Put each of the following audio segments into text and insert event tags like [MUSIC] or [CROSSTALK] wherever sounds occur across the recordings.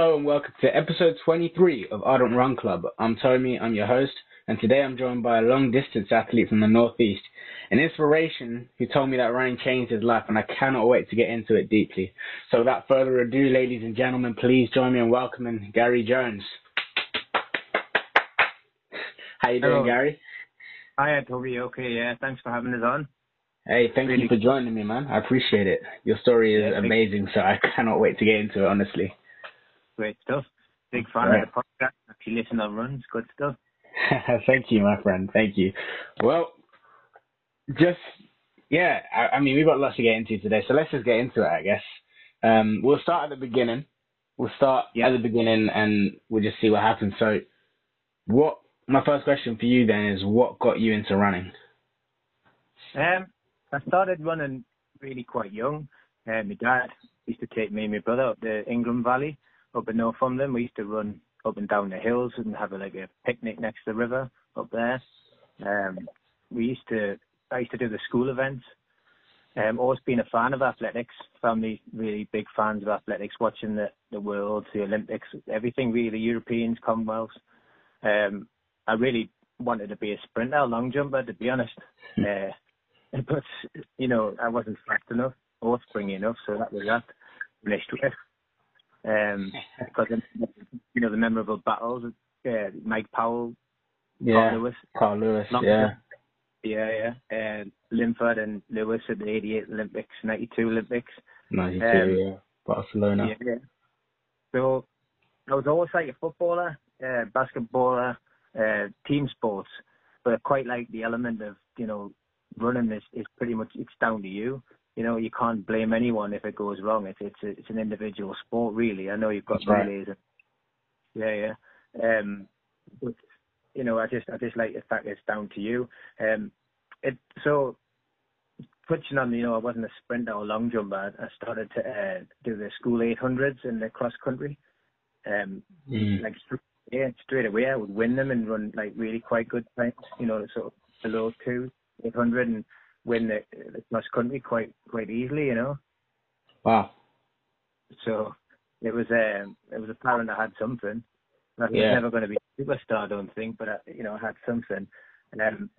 Hello and welcome to episode 23 of Ardent Run Club. I'm Tommy, I'm your host, and today I'm joined by a long distance athlete from the Northeast, an inspiration who told me that running changed his life, and I cannot wait to get into it deeply. So without further ado, ladies and gentlemen, please join me in welcoming Gary Jones. How you doing, Hello. Gary? Hi, Toby. Okay, yeah. Thanks for having us on. Hey, thank Really- you for joining me, man. I appreciate it. Your story is Yeah, amazing, so I [LAUGHS] cannot wait to get into it, honestly. Great stuff. Big fan Right. of the podcast. Actually, listen on runs. Good stuff. [LAUGHS] Thank you, my friend. Thank you. Well, just yeah. I, I mean, we've got lots to get into today, so let's just get into it. I guess um, we'll start at the beginning. We'll start Yeah. at the beginning, and we'll just see what happens. So, what? My first question for you then is, what got you into running? Um, I started running really quite young. Uh, my dad used to take me and my brother up the Ingram Valley, up in them. We used to run up and down the hills and have a, like a picnic next to the river up there. Um, we used to, I used to do the school events. Um, always been a fan of athletics. Family really big fans of athletics, watching the the Worlds, the Olympics, everything really, Europeans, Commonwealths. Um, I really wanted to be a sprinter, a long jumper, to be honest. Uh, [LAUGHS] but you know, I wasn't fast enough or springy enough, so that was that. Finished with. Um, [LAUGHS] because you know the memorable battles, uh, Mike Powell, Yeah, Carl Lewis, Carl Lewis. Long yeah, yeah, yeah, and Linford and Lewis at the '88 Olympics, '92 Olympics. ninety two. um, yeah, Barcelona. Yeah, yeah. So I was always like a footballer, uh, basketballer, uh, team sports, but I quite like the element of you know running is is pretty much it's down to you. You know, you can't blame anyone if it goes wrong. It's it's a, it's an individual sport, really. I know you've got That's right. And, yeah, yeah. Um, but you know, I just I just like the fact it's down to you. Um, it so touching on, you know, I wasn't a sprinter or long jumper. I I started to uh, do the school 800s in the cross country. Um, Mm. like yeah, straight away I would win them and run like really quite good times. You know, sort of below two 800 and win the, the cross country quite quite easily. You know, Wow. so it was um it was apparent I had something. I was Yeah. never going to be a superstar, I don't think, but I, you know I had something. And um,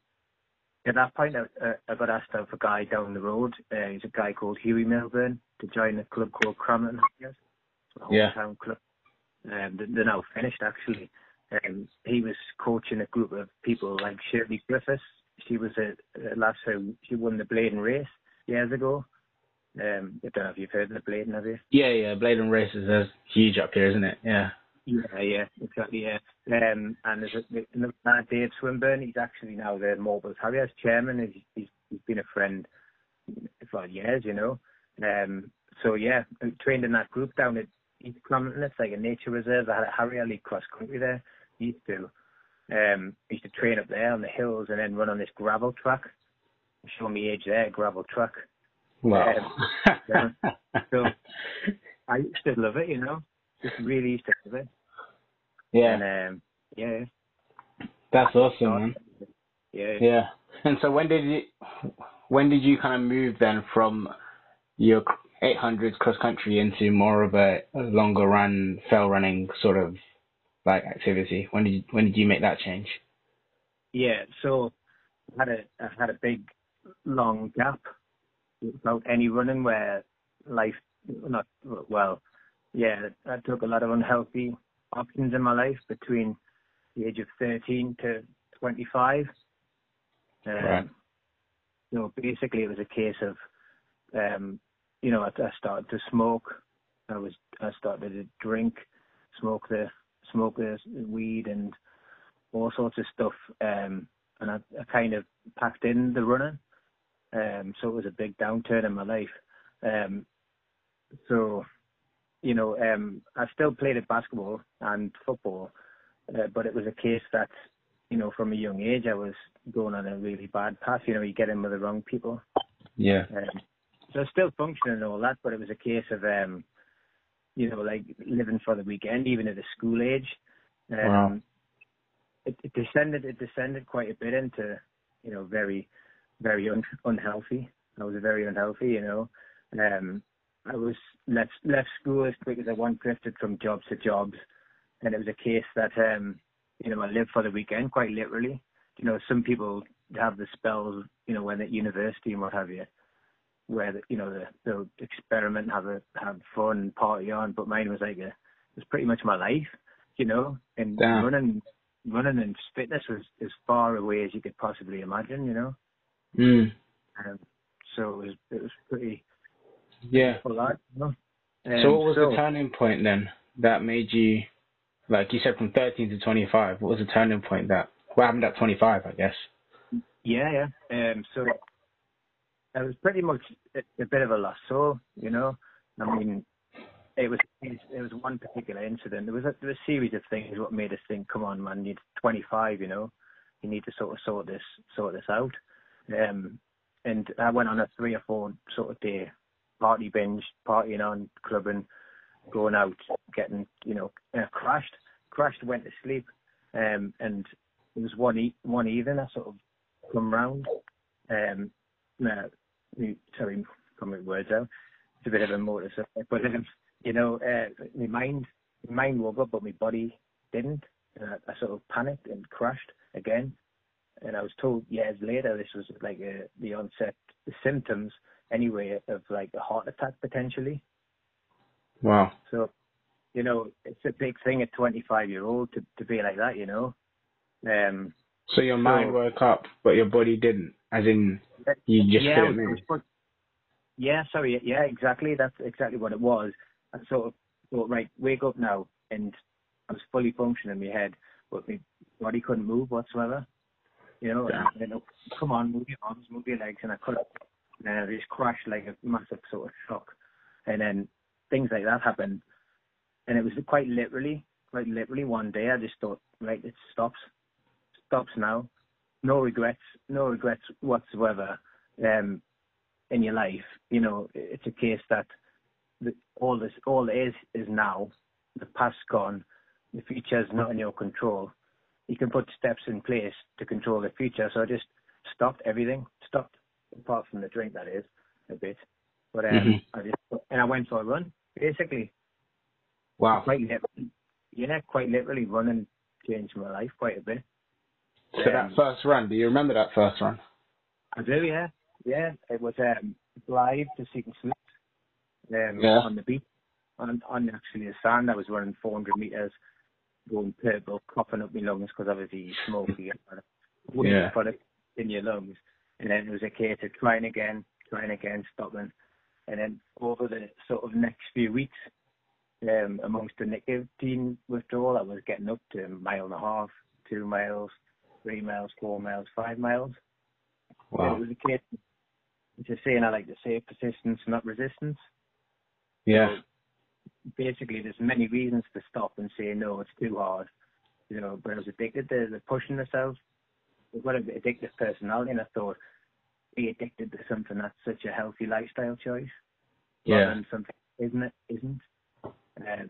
at that point, I, uh, I got asked of a guy down the road. Uh, he's a guy called Huey Milburn to join a club called Crampton. Yes, Yeah. hometown club. Um, they- they're now finished actually. Um, he was coaching a group of people like Shirley Griffiths. She was a, a lass who she won the Blaydon race years ago. Um, I don't know if you've heard of the Blaydon, have you? Yeah, yeah. Blaydon races is huge up here, isn't it? Yeah. Yeah, yeah, exactly, yeah. Um, and there's a, another guy, Dave Swinburne. He's actually now the Mobile Harriers chairman. He's, he's, he's been a friend for years, you know. Um, so yeah, I trained in that group down at East Crampton. It's like a nature reserve. They had a Harrier League cross country there. Used to, um, used to train up there on the hills and then run on this gravel track. Show me age there, gravel track. Wow. yeah. So I used to love it, you know. Just really used to love it. yeah, And um, yeah, that's awesome, man. yeah, Yeah. And so when did you when did you kind of move then from your 800s cross country into more of a, a longer run fell running sort of like activity? When did you, when did you make that change? yeah. So I had a I had a big long gap without any running where life not well. Yeah, I took a lot of unhealthy options in my life between the age of 13 to 25. Um, Right. So basically, it was a case of, um, you know, I, I started to smoke. I was I started to drink, smoke the smoke the weed and all sorts of stuff. Um, and I, I kind of packed in the running. Um, so it was a big downturn in my life. Um, so, you know, um, I still played at basketball and football, uh, but it was a case that, you know, from a young age, I was going on a really bad path. You know, you get in with the wrong people. Yeah. Um, so still functioning and all that, but it was a case of, um, you know, like living for the weekend, even at the school age. Um, Wow. it, it descended, it descended quite a bit into, you know, very, very un- unhealthy. I was very unhealthy, you know. Um, I was left left school as quick as I want, drifted from jobs to jobs, and it was a case that um, you know I lived for the weekend quite literally. You know, some people have the spells, you know, when at university and what have you, where the, you know the, they'll experiment, have a have fun, party on. But mine was like a, it was pretty much my life, you know, and Damn. running running and fitness was as far away as you could possibly imagine, you know. Mm. Um, so it was it was pretty Yeah. on. You know? Um, So what was so, the turning point then that made you, like you said, from 13 to 25? What was the turning point that, what happened at 25, I guess? Yeah, yeah. Um, so it was pretty much a, a bit of a lost soul, you know. I mean, it was it was one particular incident. There was a, there was a series of things what made us think, come on, man, you're 25, you know, you need to sort of sort this sort this out. Um, and I went on a three or four sort of day party binge, partying on, clubbing, going out, getting, you know, uh, crashed, crashed, went to sleep, um, and it was one e- one evening I sort of come round, um, uh, me- sorry, come with words out. It's a bit of a motor subject, but um, you know, uh, my mind, my mind woke up, but my body didn't. And I, I sort of panicked and crashed again. And I was told years later this was like a, the onset, the symptoms anyway of like a heart attack potentially. Wow. So, you know, it's a big thing at 25 year old to to be like that, you know. Um, So your mind So- woke up, but your body didn't, as in you just yeah, couldn't move. yeah, sorry, yeah, exactly. That's exactly what it was. I sort of thought, right, wake up now, and I was fully functioning in my head, but my body couldn't move whatsoever. You know, Yeah. and, and oh, come on, move your arms, move your legs, and I couldn't. And I just crashed like a massive sort of shock, and then things like that happened, and it was quite literally, quite literally one day I just thought, right, it stops, stops now, no regrets, no regrets whatsoever. Um, in your life, you know, it's a case that the, all this, all it is, is now. The past's gone. The future is not in your control. You can put steps in place to control the future. So I just stopped everything. Stopped, apart from the drink, that is, a bit. But um, Mhm. I just and I went for a run. Basically, Wow. quite literally, yeah, quite literally, running changed my life quite a bit. So that first run, do you remember that first run? I do, yeah. Yeah, it was um, live to Seeking Smith um, Yeah. on the beach. On, on actually the sand, I was running 400 metres, going purple, coughing up my lungs because obviously you smoke, you get Yeah. product in your lungs. And then it was a case of trying again, trying again, stopping. And then over the sort of next few weeks, um, amongst the nicotine withdrawal, I was getting up to a mile and a half, two miles, three miles, four miles, five miles. And Wow. It was a case, it's a saying I like to say, persistence, not resistance. Yeah. Basically, there's many reasons to stop and say, no, it's too hard. You know, but I was addicted to the pushing myself. I've got an addictive personality, and I thought, be addicted to something that's such a healthy lifestyle choice. rather Yeah. than something isn't it isn't. Uh,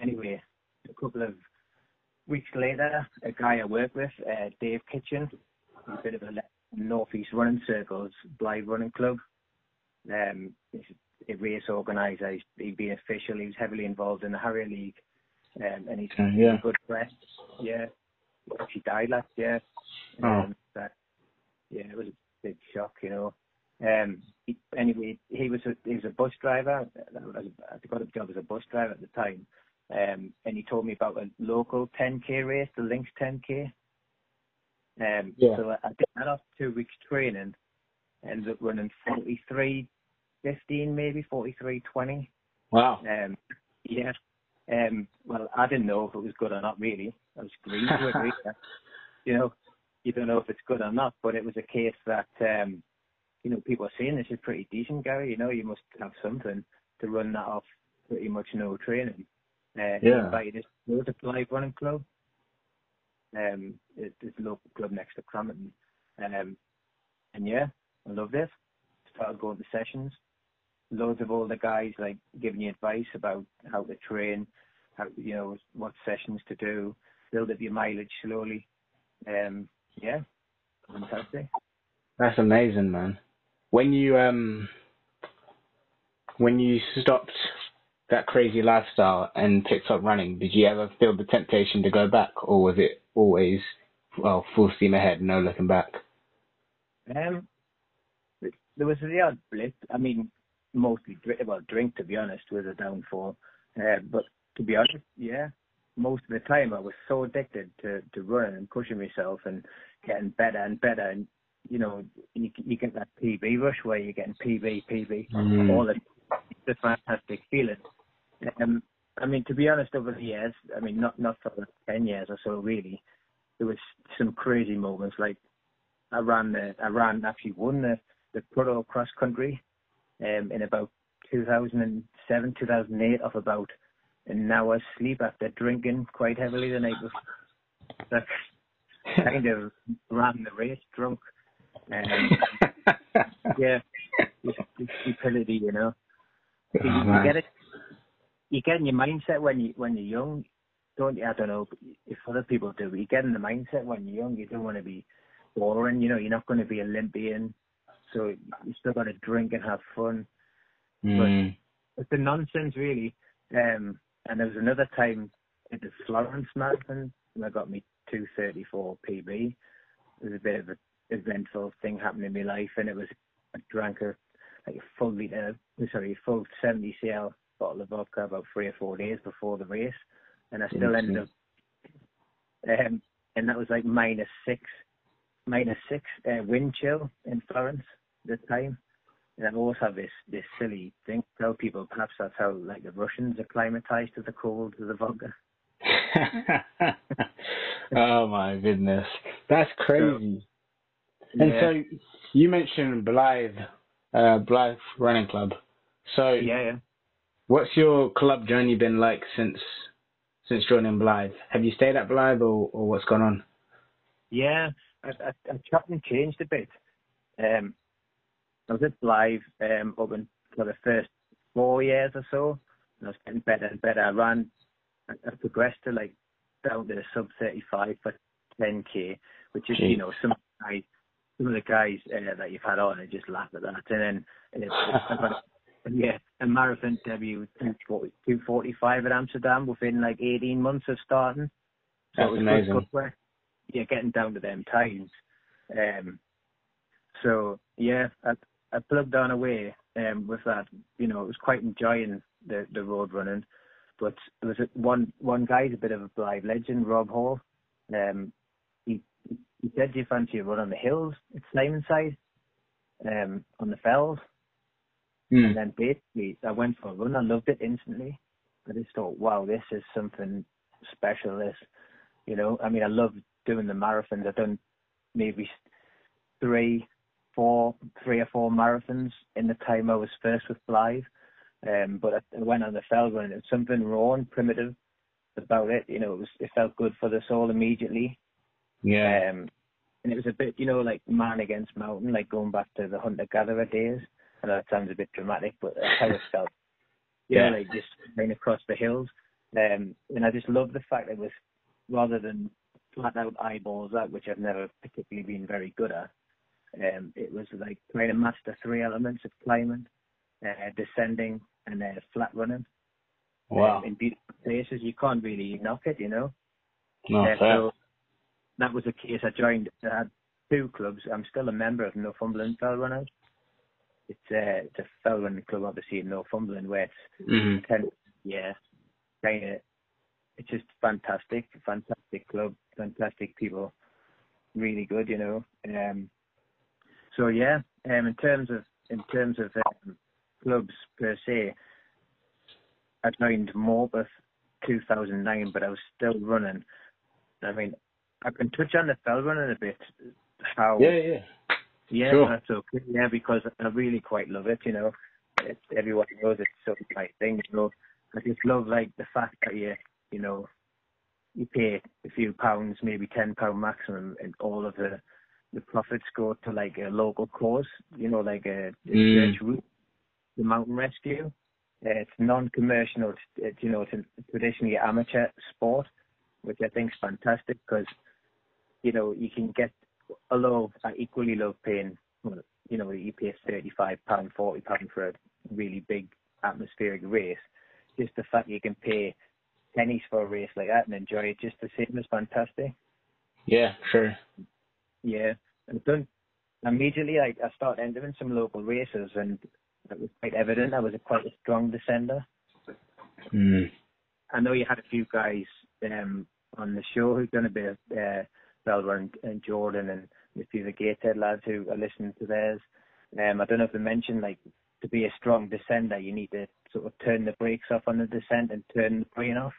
anyway, a couple of weeks later, a guy I work with, uh, Dave Kitchen, a bit of a northeast running circles, Blythe Running Club. Um, he's a race organizer. He's, he'd been official. He was heavily involved in the Harrier League, um, and he's yeah. a good friend. Yeah, he actually died last year. Oh. Um, that, yeah, it was a big shock, you know. Um, he, anyway, he was a, he was a bus driver. I got a job as a bus driver at the time, um, and he told me about a local 10k race, the Lynx 10k. Um, Yeah. So I, I did that after two weeks training, ended up running 43, 15 maybe 43, 20. Wow. Um, yeah. Um, well, I didn't know if it was good or not. Really, I was green to it. Really. [LAUGHS] You know, you don't know if it's good or not, but it was a case that um, you know people are saying this is pretty decent, Gary. You know, you must have something to run that off pretty much no training. Uh, Yeah. invited us to Blyth Running Club. Um, it- it's a local club next to Crompton. Um, and yeah, I loved it. Started going to sessions loads of older guys like giving you advice about how to train, how you know what sessions to do, build up your mileage slowly. Um, yeah, fantastic. That's amazing, man. When you um when you stopped that crazy lifestyle and picked up running, did you ever feel the temptation to go back, or was it always well full steam ahead, no looking back? Um, there was the odd blip. I mean, mostly well, drink to be honest was a downfall. Uh, but to be honest, yeah, most of the time I was so addicted to to running and pushing myself and getting better and better. And you know, you you get that PB rush where you're getting PB, PB, mm. all the the fantastic feeling. Um, I mean, to be honest, over the years, I mean, not not for the ten years or so, really, there was some crazy moments. Like I ran the, I ran actually won the the Proto cross country, um, in about 2007, 2008, of about an hour's sleep after drinking quite heavily the night before. That [LAUGHS] kind of ran the race drunk. Um, [LAUGHS] yeah, stupidity, you know. You, you get it you get in your mindset when you when you're young, don't you? I don't know if other people do. But you get in the mindset when you're young. You don't want to be boring. You know, you're not going to be Olympian, so you still got to drink and have fun. Mm. But it's a nonsense, really. Um, and there was another time at the Florence Marathon, and I got me 234 PB. It was a bit of an eventful thing happening in my life, and it was I drank a like a full liter, sorry, full 70 cl bottle of vodka about three or four days before the race, and I still ended up, um, and that was like minus six, minus six uh, wind chill in Florence at the time. And I always have this this silly thing. Tell people perhaps that's how like the Russians acclimatized to the cold of the vodka. [LAUGHS] oh my goodness, that's crazy. So, and yeah. so you mentioned Blyth, uh, Blyth Running Club. So yeah, yeah. What's your club journey been like since since joining Blyth? Have you stayed at Blyth or, or what's gone on? Yeah, I, I, I changed a bit. Um, I was at Blyth um, up for the first four years or so, and I was getting better and better. I ran, I, I progressed to like down to the sub 35 for 10k, which is Jeez. you know some guys, some of the guys uh, that you've had on, I just laugh at that, and then uh, [LAUGHS] yeah, a marathon debut 245 at Amsterdam within like 18 months of starting. So That's amazing. Good, good yeah, getting down to them times. Um, so yeah, I, I plugged on away um, with that. You know, it was quite enjoying the the road running. But there was one one guy's a bit of a Blyth legend, Rob Hall. Um, he he said, "Do you fancy a run on the hills at Simonside, um, on the fells?" Mm. And then basically, I went for a run. I loved it instantly. I just thought, wow, this is something special. This, you know, I mean, I love doing the marathons. I've done maybe three, four, three or four marathons in the time I was first with Blyth. Um, but I, went on the fell run. It was something raw and primitive about it. You know, it was it felt good for the soul immediately. Yeah. Um, and it was a bit, you know, like man against mountain, like going back to the hunter gatherer days. I know it sounds a bit dramatic, but that's [LAUGHS] how it felt. You yeah. know, like just going across the hills. Um, and I just love the fact that it was rather than flat out eyeballs out, which I've never particularly been very good at. Um, it was like trying to master three elements of climbing, uh, descending, and uh, flat running. Wow. Um, in beautiful places, you can't really knock it, you know. No, uh, so that was the case. I joined. I had two clubs. I'm still a member of Northumberland Fell Runners it's a it's a fell running club obviously in Northumberland where it's ten yeah kind of it's just fantastic fantastic club fantastic people. Really good you know um so yeah um in terms of in terms of um, clubs per se I joined Morpeth 2009 but I was still running. I mean I can touch on the fell running a bit how yeah yeah yeah, sure. that's okay. Yeah, because I really quite love it. You know, it, everyone knows it's so my thing. You know, I just love like the fact that you, you know, you pay a few pounds, maybe ten pound maximum, and all of the the profits go to like a local cause. You know, like a, a mm. church route, the mountain rescue. Uh, it's non-commercial. It's, it's you know, it's a traditionally amateur sport, which I think is fantastic because you know you can get although I equally love paying, you know, you pay thirty-five pound, forty pound for a really big atmospheric race, just the fact you can pay pennies for a race like that and enjoy it just the same is fantastic. Yeah, sure. Yeah, and done immediately. I, I started entering some local races, and it was quite evident I was a quite a strong descender. Mm. I know you had a few guys um, on the show who've done a bit of uh, Belver and, and Jordan and a few of the Gateshead lads who are listening to theirs. Um, I don't know if they mentioned like to be a strong descender, you need to sort of turn the brakes off on the descent and turn the brain off.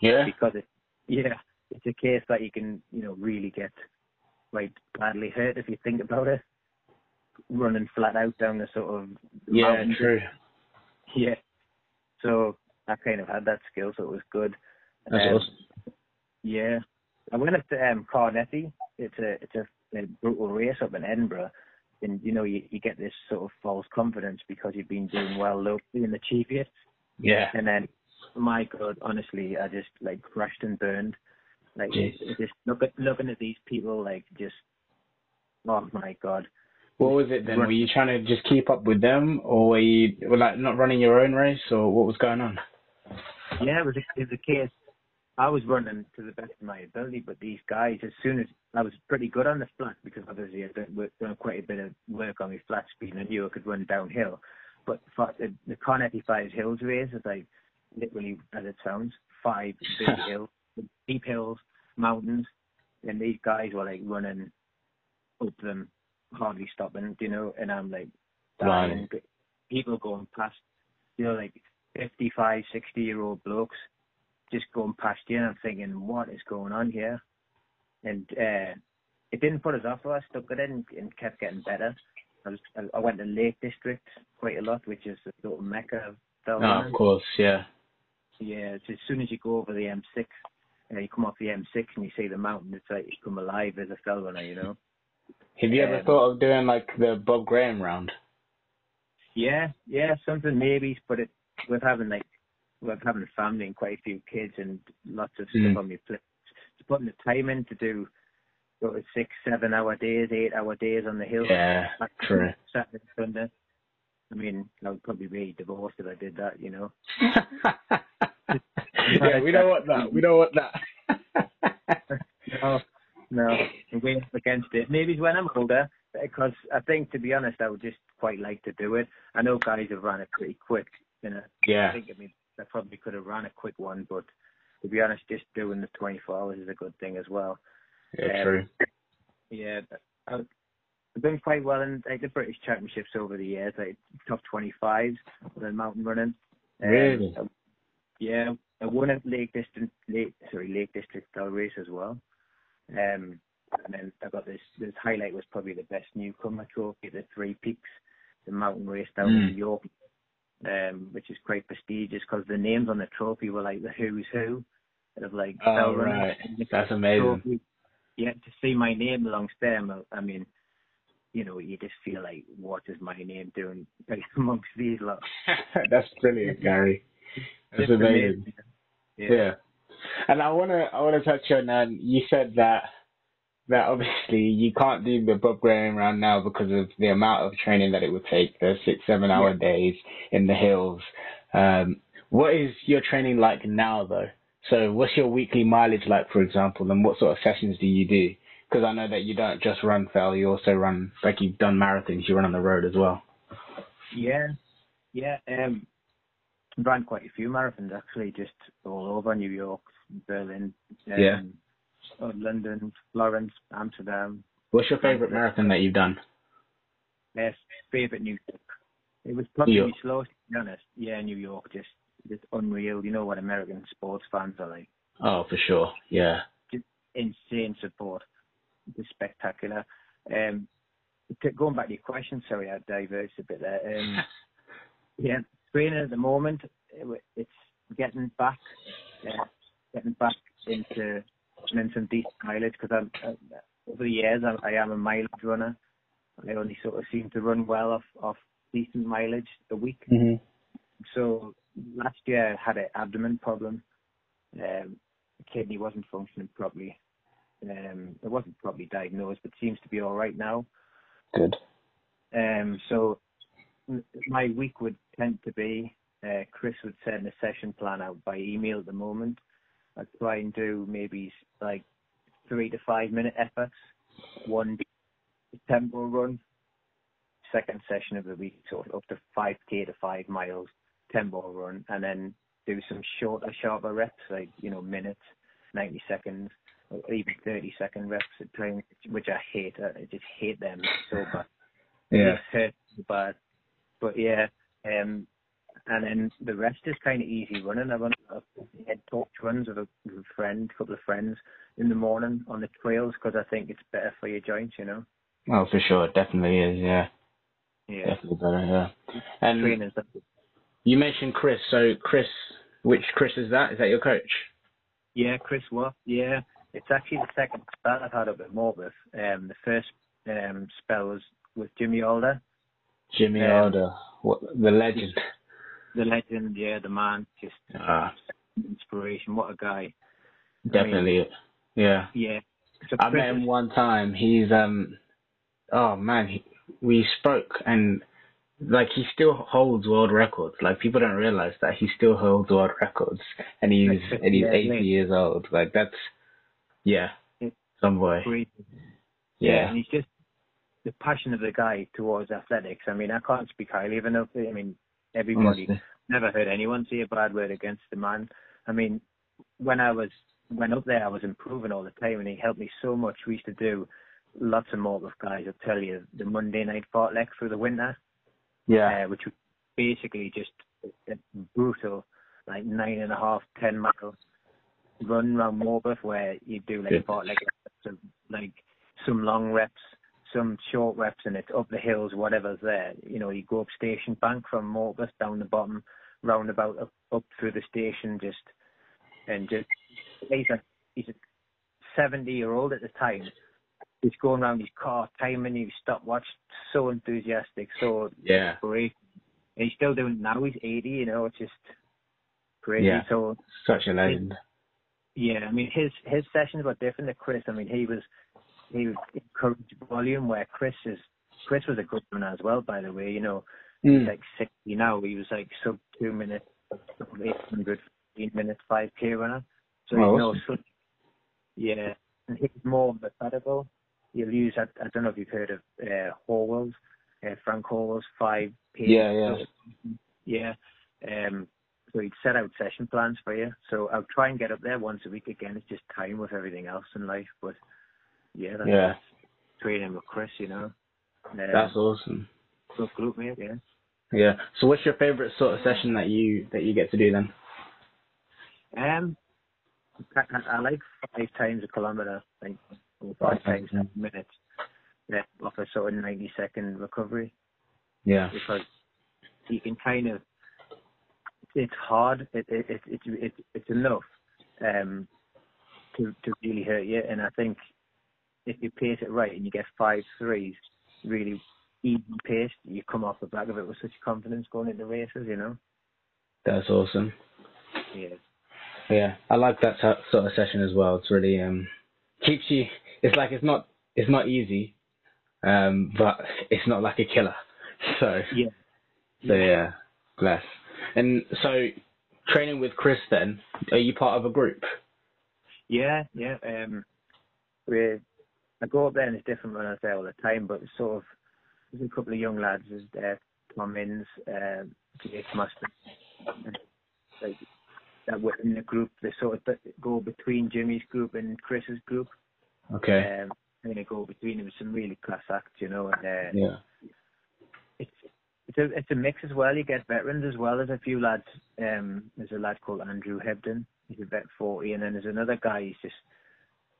Yeah. Because it, yeah, it's a case that you can, you know, really get quite badly hurt if you think about it. Running flat out down the sort of Yeah, mountain. true. Yeah. So I kind of had that skill, so it was good. That's Um, awesome. Yeah. I went up to um, Carnethy. It's a it's a, a brutal race up in Edinburgh, and you know you, you get this sort of false confidence because you've been doing well locally in the Cheviot, Yeah. and then my God, honestly, I just like crashed and burned. Like Jeez. just look at, looking at these people, like just oh my God. What was it then? Were you trying to just keep up with them, or were you were like not running your own race, or what was going on? Yeah, it was a, it was a case. I was running to the best of my ability, but these guys, as soon as I was pretty good on the flat because obviously I'd done, work- done quite a bit of work on my flat speed and I knew I could run downhill. But for the, the Carnethy Five Hills race is like literally as it sounds, five [LAUGHS] big hills, deep hills, mountains, and these guys were like running up them, hardly stopping, you know, and I'm like dying. People going past, you know, like 55, 60 year old blokes just going past you and I'm thinking, what is going on here? And uh, it didn't put us off. I stuck it in and kept getting better. I was I- went to Lake District quite a lot, which is the sort of mecca of fell Oh, running. of course, yeah. Yeah, it's as soon as you go over the M6, uh, you come off the M6 and you see the mountain, it's like you come alive as a fell runner, you know. Have you ever Um, thought of doing like the Bob Graham round? Yeah, yeah, something maybe, but it with having like with having a family and quite a few kids and lots of Mm. stuff on my plate, just putting the time in to do sort of six, seven hour days, eight hour days on the hill. Yeah, true. Saturday, Sunday. I mean, I would probably be divorced if I did that, you know. [LAUGHS] yeah, we don't want that. We don't want that. [LAUGHS] No, no, I'm way up against it. Maybe when I'm older, because I think, to be honest, I would just quite like to do it. I know guys have run it pretty quick, you know. I yeah, think, I mean, I probably could have run a quick one, but to be honest, just doing the 24 hours is a good thing as well. yeah, um, true. Yeah, I've I've done quite well in like the British Championships over the years, like top 25s in mountain running. Um, Really? I- yeah, I won at Lake District, Lake, sorry, Lake District Fell Race as well. Um, and then I got this. This highlight was probably the best newcomer trophy, the Three Peaks, the mountain race down in Mm. New York, um, which is quite prestigious because the names on the trophy were like the who's who of like Oh, right. That's amazing. trophy, yeah, to see my name amongst them, I- mean, you know, you just feel like, what is my name doing like, [LAUGHS] amongst these lot? [LAUGHS] That's brilliant, Gary. That's Just amazing. Yeah. Yeah. And I wanna I wanna touch on um you said that that obviously you can't do the Bob Graham round now because of the amount of training that it would take, the six, seven hour days in the hills. Um what is your training like now though? So what's your weekly mileage like for example and what sort of sessions do you do? Because I know that you don't just run fell, you also run like you've done marathons, you run on the road as well. Yeah, yeah. Um, ran quite a few marathons actually, just all over New York, Berlin, um, Yeah. London, Florence, Amsterdam. What's your favourite marathon that you've done? Best favorite New York. It was probably New York. the slowest, to be honest. Yeah, New York, just just unreal. You know what American sports fans are like. Oh, for sure. Yeah. Just insane support. It's spectacular. Um, to, going back to your question, sorry, I diverged a bit there. Um, [LAUGHS] yeah, training at the moment, it, it's getting back, uh, getting back into running some decent mileage because I'm uh, over the years I, I am a mileage runner. I only sort of seem to run well off off decent mileage a week. hmm So last year I had an abdomen problem. Um, the kidney wasn't functioning properly. Um, it wasn't properly diagnosed, but seems to be all right now. Good. Um, so my week would tend to be uh, Chris would send a session plan out by email at the moment. I'd try and do maybe like three to five minute efforts, one tempo run, second session of the week, so up to 5k to 5 miles tempo run, and then do some shorter, sharper reps, like, you know, minutes, 90 seconds, or even 30 second reps at training, which I hate. I just hate them so bad. Yeah. It hurts so bad. But yeah, um, and then the rest is kind of easy running. I run a head torch runs with a, friend, a couple of friends in the morning on the trails because I think it's better for your joints, you know. Oh, for sure, it definitely is. Yeah, Yeah. definitely better. Yeah. And Trainers, you mentioned Chris. So Chris, which Chris is that? Is that your coach? yeah, Chris Watt. Yeah, it's actually the second spell I've had up at Morpeth. Um, the first um spell was with Jimmy Alder, Jimmy Um, Alder, what the legend. The legend. Yeah, the man, just Ah, inspiration. What a guy. definitely. Yeah. Yeah. I met him one time. He's um, oh man, he, we spoke and like he still holds world records. Like people don't realize that he still holds world records, and he's Like, and he's yeah, eighty yeah. years old. Like that's yeah, Yeah. some boy. great. Yeah, and he's just the passion of the guy towards athletics. I mean, I can't speak highly of him. I mean, everybody honestly. never heard anyone say a bad word against the man. I mean, when I was went up there, I was improving all the time, and he helped me so much. We used to do lots of more with guys. I'll tell you, the Monday night fartlek through the winter, Yeah, uh, which was basically just a brutal, like nine and a half, ten mile run around Morpeth where you do like Good. fartlek, like some long reps, some short reps, and it's up the hills, whatever's there. You know, you go up Station Bank from Morpeth down the bottom, roundabout up, up through the station, just and just he's a he's a seventy year old at the time. He's going around his car, timing his stopwatch, so enthusiastic, so yeah, great. And he's still doing it now. He's 80, you know, it's just crazy. Yeah. So, such a legend. yeah, I mean, his his sessions were different to Chris. I mean, he was he encouraged volume where Chris is. Chris was a good runner as well, by the way. You know, he's Mm. like 60 now. He was like sub two minutes, sub 800, 15 minutes, 5k runner. So Oh, he's no awesome. such. Yeah, and he's more methodical. He'll use. I, I don't know if you've heard of uh, Horwill's, uh, Frank Horwill's five pages. Yeah, yeah. Yeah. Um, so he'd set out session plans for you. So I'll try and get up there once a week again. It's just time with everything else in life. But yeah, that's, Yeah. training with Chris, you know. Um, That's awesome. good group, mate, yeah. Yeah. So, what's your favorite sort of session that you that you get to do then? Um, I, I- like five times a kilometre, like or five Five times a minute. Yeah, off a sort of 90 second recovery Yeah. because you can kind of, it's hard, it, it, it, it, it, it's enough um, to, to really hurt you. And I think if you pace it right and you get five threes, really even paced, you come off the back of it with such confidence going into races, you know? That's awesome. Yeah. Yeah, I like that so- sort of session as well. It's really um keeps you. It's like it's not it's not easy, um, but it's not like a killer. [LAUGHS] So Yeah. so yeah, bless. And so training with Chris, then are you part of a group? Yeah, yeah. Um, we I go up there and it's different when I say all the time, but it's sort of there's a couple of young lads. There's uh, Tom Inns, um, Jake Mustard, like that were in the group. They sort of go between Jimmy's group and Chris's group. Okay. Um, and they go between them with some really class acts, you know. And uh, Yeah. it's it's a it's a mix as well. You get veterans as well as a few lads. Um, there's a lad called Andrew Hebden. He's a vet forty, and then there's another guy. He's just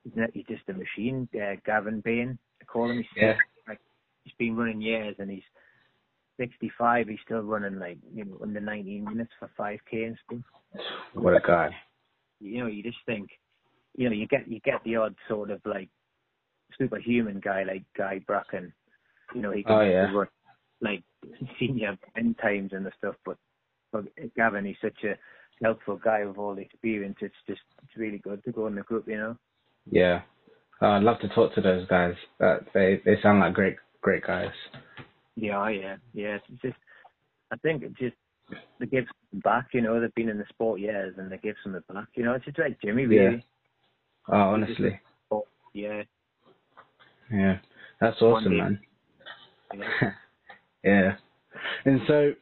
he's, not, he's just a machine. Uh, Gavin Bain, I call him. He's Yeah. like he's been running years, and he's 65. He's still running like you know under 19 minutes for 5k and stuff. What a guy. You know, you just think, you know, you get you get the odd sort of like superhuman guy like Guy Bracken. You know, he can Oh, yeah. run like senior end times and the stuff. But, but Gavin, he's such a helpful guy with all the experience. It's just it's really good to go in the group. You know. Yeah. Uh, I'd love to talk to those guys. Uh, they they sound like great great guys. Yeah, yeah, yeah. It's just I think it just they give back. You know, they've been in the sport years, and they give some it back. You know, it's just like Jimmy, really. Yeah. Oh, honestly. Yeah. Yeah. That's awesome, man. Yeah. [LAUGHS] yeah. And so,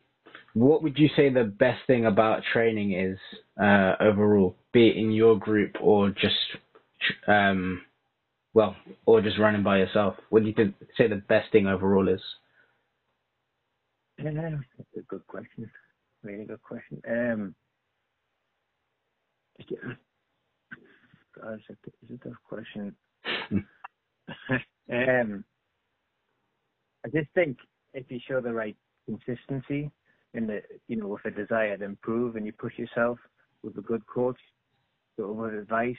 what would you say the best thing about training is uh, overall, be it in your group or just, um, well, or just running by yourself? What do you think, say the best thing overall is? That's a good question. Really good question. Um, God, it's a tough question. [LAUGHS] um, I just think if you show the right consistency in the, you know, with a desire to improve and you push yourself with a good coach, with advice,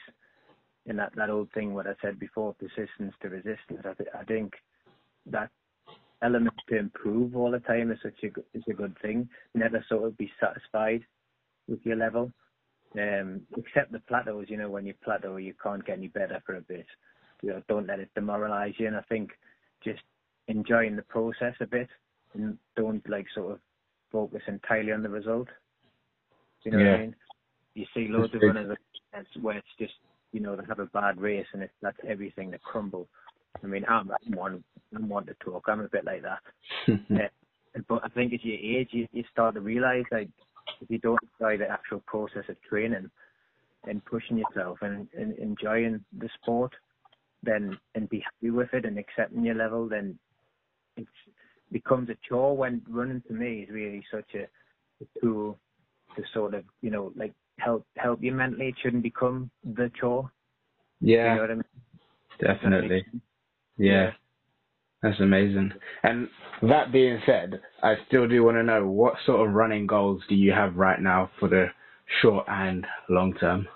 and that, that old thing what I said before, persistence to resistance, I, th- I think that element to improve all the time is such a is a good thing. Never sort of be satisfied with your level, um, except the plateaus. You know, when you plateau, you can't get any better for a bit. You know, don't let it demoralize you. And I think just enjoying the process a bit and don't like sort of focus entirely on the result. You know Yeah. what I mean? You see loads of runners that's where it's just you know they have a bad race and it's that's everything that crumble. I mean, I'm, I'm one I'm one to talk. I'm a bit like that. Yeah. [LAUGHS] But I think as you age, you, you start to realise like if you don't enjoy the actual process of training and pushing yourself and, and enjoying the sport, then and be happy with it and accepting your level, then it becomes a chore. When running to me is really such a, a tool to sort of you know like help help you mentally. It shouldn't become the chore. yeah, You know what I mean? definitely. Yeah. That's amazing. And that being said, I still do want to know what sort of running goals do you have right now for the short and long term?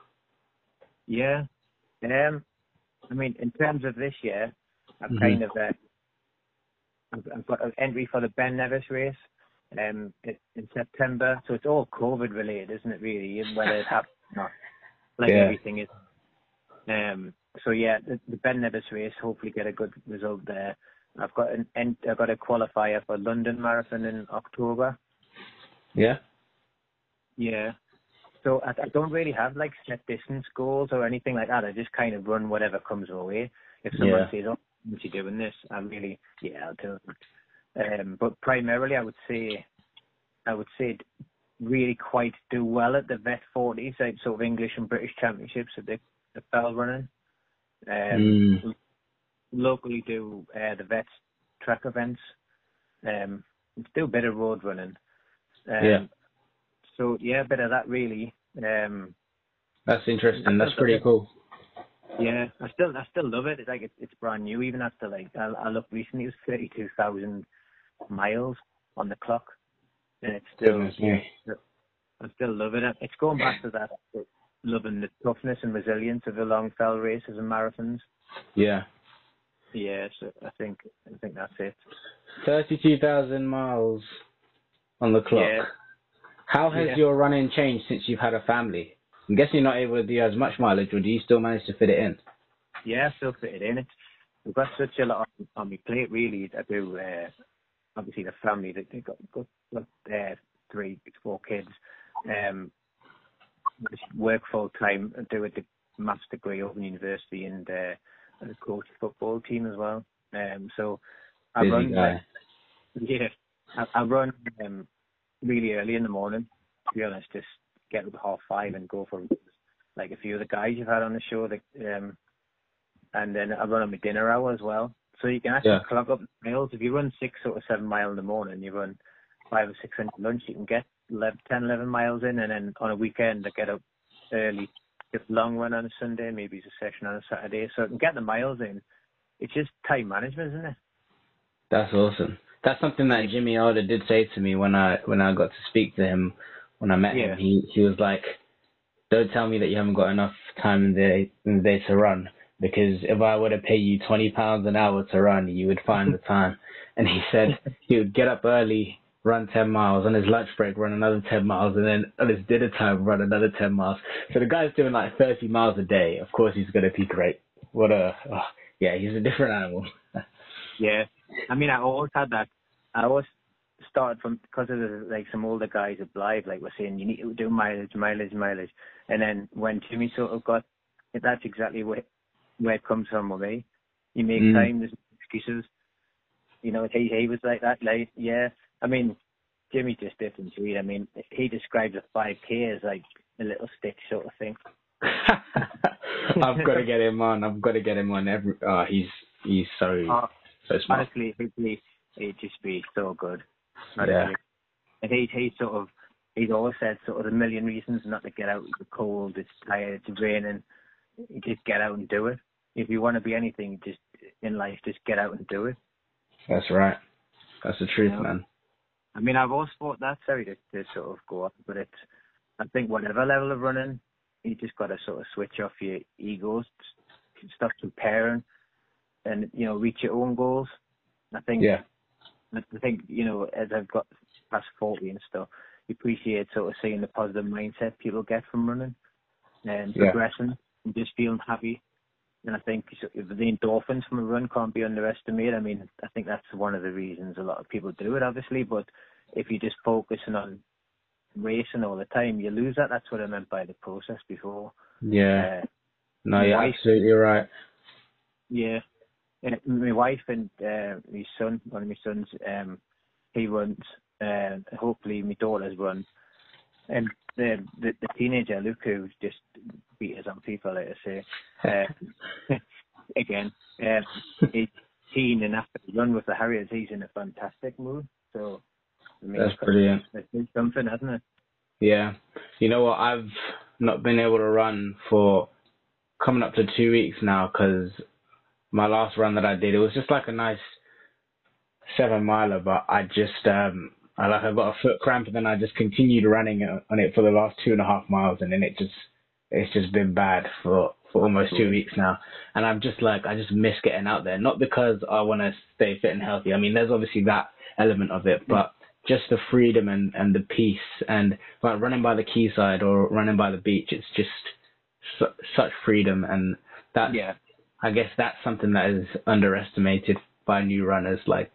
Yeah. Um, I mean, in terms of this year, I've Mhm. kind of uh, I've, I've got an entry for the Ben Nevis race um in, September. So it's all COVID related, isn't it? Really, whether it happens or not, like Yeah. everything is. Um. So yeah, the, the Ben Nevis race. Hopefully, get a good result there. I've got an I've got a qualifier for London Marathon in October. Yeah. Yeah. So I, I don't really have like set distance goals or anything like that. I just kind of run whatever comes my way. If someone Yeah. says, "Oh, what you doing this?" I'm really, yeah, I'll do it. Um, but primarily, I would say, I would say, really quite do well at the Vet 40s, like sort of English and British championships at the, the fell running. Um, Mm. locally do uh, the vets track events. Um, do a bit of road running. Um, Yeah. So yeah, a bit of that really. Um, That's interesting. That's pretty cool. yeah, I still I still love it. It's like it's, it's brand new even after like I, I looked recently. It was thirty two thousand miles on the clock, and it's still Goodness me. I still love it. It's going back to that loving the toughness and resilience of the long fell races and marathons. Yeah. Yeah, so I think I think that's it. 32,000 miles on the clock. Yeah. How has Yeah. your running changed since you've had a family? I'm guessing you're not able to do as much mileage, or do you still manage to fit it in? Yeah, I still fit it in. It's we've got such a lot on, on my plate really. I do uh, obviously the family that they've got got, got uh, three, four kids. Um, work full time and do a maths degree over university and uh, and coach football team as well. Um, so I Busy run guy. [LAUGHS] yeah, I, I run um, really early in the morning. To be honest, just get up at half five and go for like a few of the guys you've had on the show. That, um, and then I run on my dinner hour as well. So you can actually Yeah. clock up miles. If you run six or seven mile in the morning, you run five or six in lunch, you can get 11, 10, 11 miles in. And then on a weekend, I get up early, get a long run on a Sunday, maybe it's a session on a Saturday. So I can get the miles in. It's just time management, isn't it? That's awesome. That's something that Jimmy Alder did say to me when I when I got to speak to him when I met Yeah. him. He he was like, "Don't tell me that you haven't got enough time in the in the day to run, because if I were to pay you twenty pounds an hour to run, you would find the time." [LAUGHS] And he said he would get up early, run ten miles, on his lunch break run another ten miles, and then on his dinner time run another ten miles. So the guy's doing like thirty miles a day. Of course, he's gonna be great. What a oh, yeah, he's a different animal. [LAUGHS] Yeah. I mean, I always had that. I always started from because of the, like some older guys at Blyth, like were saying you need to do mileage, mileage, mileage, and then when Jimmy sort of got, that's exactly where where it comes from me. You make Mm. time, there's excuses. You know, he he was like that. Like, yeah, I mean, Jimmy's just different breed. I mean, he describes a 5k as like a little stick sort of thing. [LAUGHS] I've got to get him on. I've got to get him on. Every oh, he's he's so Uh, so smart. honestly, he'd be, he'd just be so good. Yeah. And he he sort of he's always said sort of a million reasons not to get out. It's cold, it's tired, it's raining. You just get out and do it. If you want to be anything, just in life, just get out and do it. That's right. That's the truth, Yeah. man. I mean, I've always thought that sorry to, to sort of go up, but it's I think whatever level of running, you just got to sort of switch off your egos, stop comparing, and you know reach your own goals. I think Yeah. I think you know as I've got past forty and stuff, you appreciate sort of seeing the positive mindset people get from running and Yeah. progressing and just feeling happy. And I think the endorphins from a run can't be underestimated. I mean, I think that's one of the reasons a lot of people do it, obviously. But if you're just focusing on racing all the time, you lose that. That's what I meant by the process before. Yeah. Uh, No, you're wife- absolutely right. Yeah. And my wife and uh, my son, one of my sons, um, he runs. Uh, hopefully, my daughters run. And the, the the teenager Luke, who just beat us on FIFA, like I say, again, uh, he's teen, and after the run with the Harriers, he's in a fantastic mood. So, I mean, That's brilliant. It's it's something, hasn't it? Yeah. You know what? I've not been able to run for coming up to two weeks now because my last run that I did, it was just like a nice seven miler, but I just, um, I like, I got a foot cramp and then I just continued running on it for the last two and a half miles and then it just, it's just been bad for, for almost two mm. weeks now. And I'm just like, I just miss getting out there. Not because I want to stay fit and healthy. I mean, there's obviously that element of it, mm. but just the freedom and, and the peace and like running by the quayside or running by the beach, it's just su- such freedom. And that, Yeah. I guess that's something that is underestimated by new runners. Like,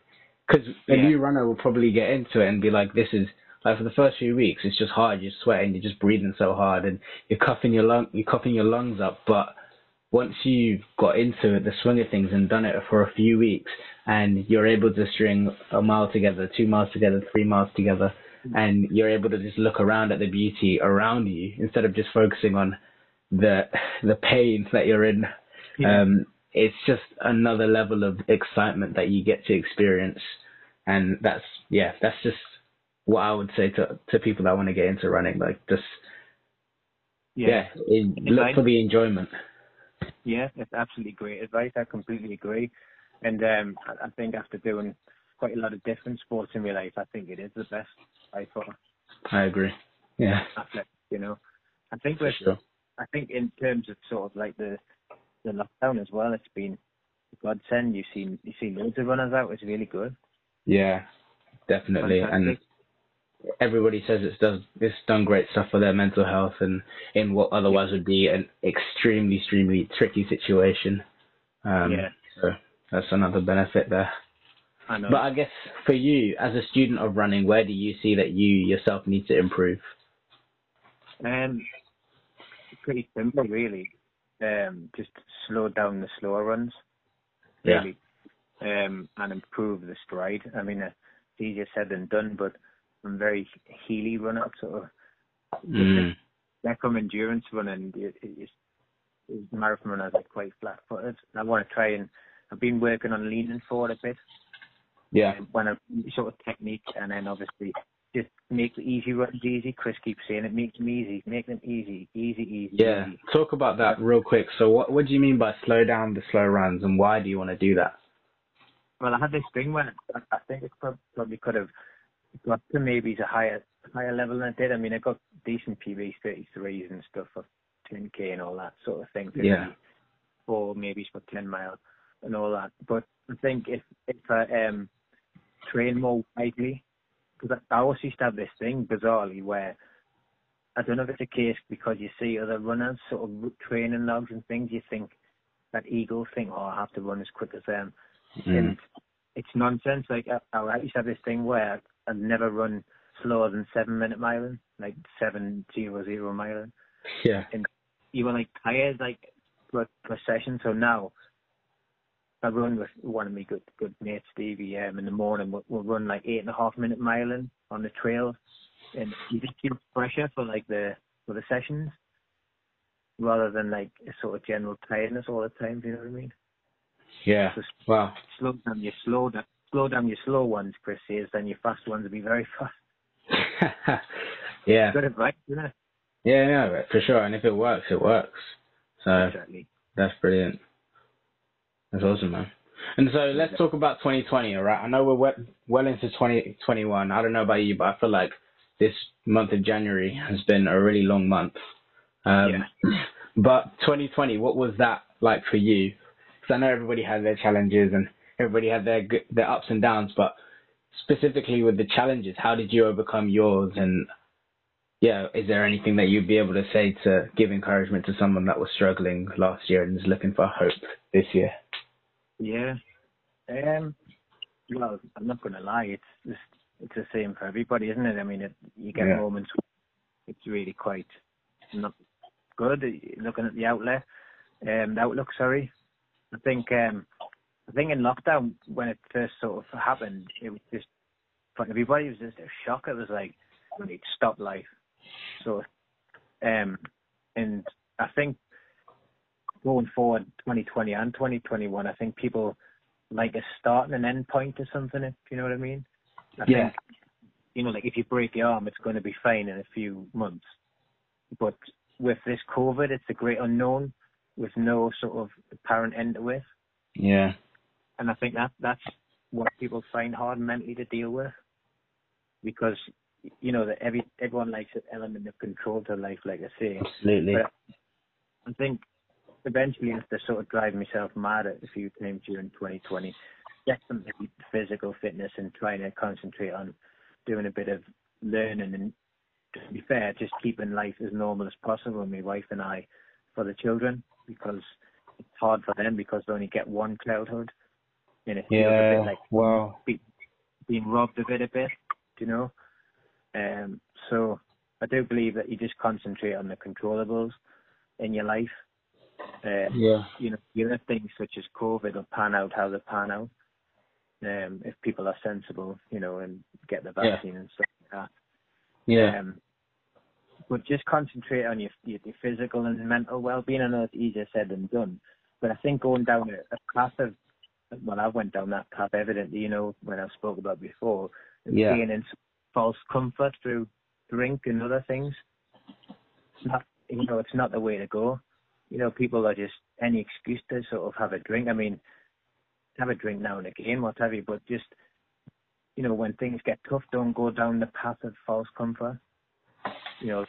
because a Yeah. new runner will probably get into it and be like, "This is like for the first few weeks, it's just hard. You're sweating, you're just breathing so hard, and you're coughing your lung, you're coughing your lungs up." But once you've got into it, the swing of things, and done it for a few weeks, and you're able to string a mile together, two miles together, three miles together, and you're able to just look around at the beauty around you instead of just focusing on the the pain that you're in Yeah. um, it's just another level of excitement that you get to experience, and that's yeah, that's just what I would say to to people that want to get into running. Like just yeah, in, look for the enjoyment. Yeah, it's absolutely great advice. I completely agree. And um, I, I think after doing quite a lot of different sports in my life, I think it is the best by far. I agree. Yeah, Athletics, you know, I think with sure. I think in terms of sort of like the the lockdown as well, it's been a godsend. You've seen you see loads of runners out. It's really good. Yeah, definitely. And Fantastic. Everybody says it's does it's done great stuff for their mental health and in what otherwise would be an extremely extremely tricky situation. Um, Yeah. So that's another benefit there. I know. But I guess for you, as a student of running, where do you see that you yourself need to improve? Um, pretty simple, really. Um, just slow down the slower runs, Yeah. really, um, and improve the stride. I mean, uh, it's easier said than done, but I'm very heely runner, sort of. Mm. Like from endurance running, it, it's, it's marathon runners are quite flat-footed. I want to try and I've been working on leaning forward a bit Yeah. um, when I sort of technique, and then obviously just make the easy runs easy. Chris keeps saying it, make them easy, make them easy, easy, easy. Yeah. easy. Talk about that real quick. So what what do you mean by slow down the slow runs and why do you want to do that? Well, I had this thing where I, I think it probably could have got to maybe a higher higher level than I did. I mean, I got decent PBs, 33s and stuff for 10k and all that sort of thing. Yeah. Four maybe for 10 mile and all that. But I think if if I um train more widely, because I, I always used to have this thing bizarrely where I don't know if it's a case because you see other runners sort of training logs and things, you think that ego think, oh, I have to run as quick as them Mm. and it's nonsense. Like I, I used to have this thing where I've never run slower than seven minute miling, like seven zero zero miling. Yeah. And you were like tired like per, per session. So now I run with one of my good good mates, Stevie. Um, in the morning we'll, we'll run like eight and a half minute miling on the trail, and you just feel pressure for like the for the sessions, rather than like a sort of general tiredness all the time. Do you know what I mean? Yeah. Just Wow. slow down your slow down, slow down your slow ones, Chris says, then your fast ones will be very [LAUGHS] fast. [LAUGHS] yeah. Good advice, isn't it? Yeah, yeah, for sure. And if it works, it works. So Exactly. that's brilliant. That's awesome, man. And so let's talk about 2020, all right? I know we're well, into 2021. I don't know about you, but I feel like this month of January has been a really long month. Um, [CLEARS THROAT] But 2020, what was that like for you? Because I know everybody had their challenges and everybody had their their ups and downs, but specifically with the challenges, how did you overcome yours? And yeah, is there anything that you'd be able to say to give encouragement to someone that was struggling last year and is looking for hope this year? Yeah. Um. Well, I'm not going to lie. It's just it's the same for everybody, isn't it? I mean, it, you get Yeah. moments. It's really quite not good. Looking at the outlet, um, the outlook. Sorry. I think um, I think in lockdown when it first sort of happened, it was just for everybody. It was just a shock. It was like we need to stop life. So, um, and I think going forward 2020 and 2021, I think people like a start and an end point to something, if you know what I mean. I Yeah. think, you know, like if you break your arm, it's going to be fine in a few months. But with this COVID, it's a great unknown with no sort of apparent end to it. Yeah. And I think that that's what people find hard mentally to deal with, because you know that every everyone likes an element of control to life, like I say. Absolutely. But I think eventually after sort of driving myself mad at a few times during 2020, definitely physical fitness and trying to concentrate on doing a bit of learning and to be fair, just keeping life as normal as possible with my wife and I for the children because it's hard for them because they only get one childhood and it feels a yeah. bit like Wow. being robbed of it a bit, you know. Um, so I do believe that you just concentrate on the controllables in your life. Uh, Yeah. you know, the other things such as COVID will pan out how they pan out. Um, if people are sensible, you know, and get the Yeah. vaccine and stuff like that. Yeah. Um, but just concentrate on your, your your physical and mental well-being. I know it's easier said than done, but I think going down a, a path of well, I went down that path evidently, you know, when I spoke about before, Yeah. being in false comfort through drink and other things. It's not, you know, it's not the way to go. You know, people are just any excuse to sort of have a drink. I mean, have a drink now and again, what have you, but just, you know, when things get tough, don't go down the path of false comfort. You know,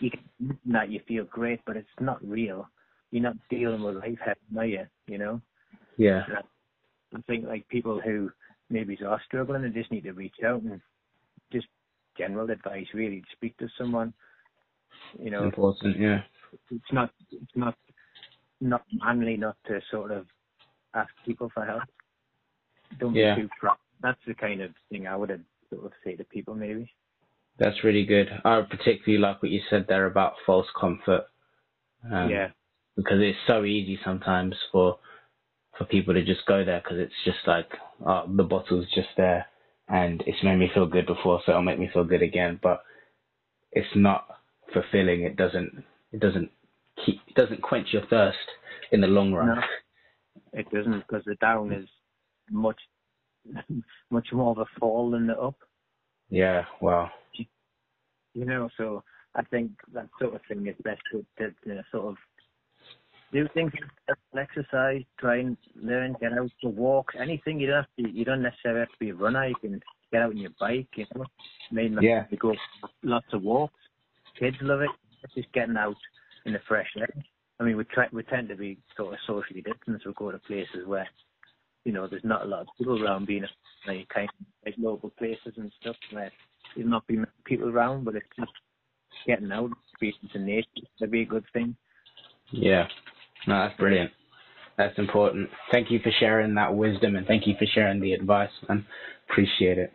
you can that you feel great, but it's not real. You're not dealing with life, are you? You know. Yeah. I think like people who maybe are struggling and just need to reach out and just general advice really speak to someone. You know, Important. Yeah. it's not it's not not manly not to sort of ask people for help. Don't Yeah. be too proud. That's the kind of thing I would sort of say to people maybe. That's really good. I particularly like what you said there about false comfort. Um, yeah. Because it's so easy sometimes for for people to just go there because it's just like oh, the bottle's just there and it's made me feel good before, so it'll make me feel good again. But it's not fulfilling. It doesn't. It doesn't keep. It doesn't quench your thirst in the long run. No. It doesn't because the down is much [LAUGHS] much more of a fall than the up. Yeah. Wow. you know. So I think that sort of thing is best to, to, to sort of do things, exercise, try and learn, get out for walks, anything. You don't have to. You don't necessarily have to be a runner. You can get out on your bike. You know, I mean, Yeah. you go lots of walks. Kids love it. It's just getting out in the fresh air. I mean, we try. We tend to be sort of socially distanced. We go to places where you know there's not a lot of people around, being like kind of like local places and stuff where there's not be many people around, but it's just getting out, speaking to nature. That'd be a good thing. Yeah. No, that's brilliant. That's important. Thank you for sharing that wisdom and thank you for sharing the advice, man. Appreciate it.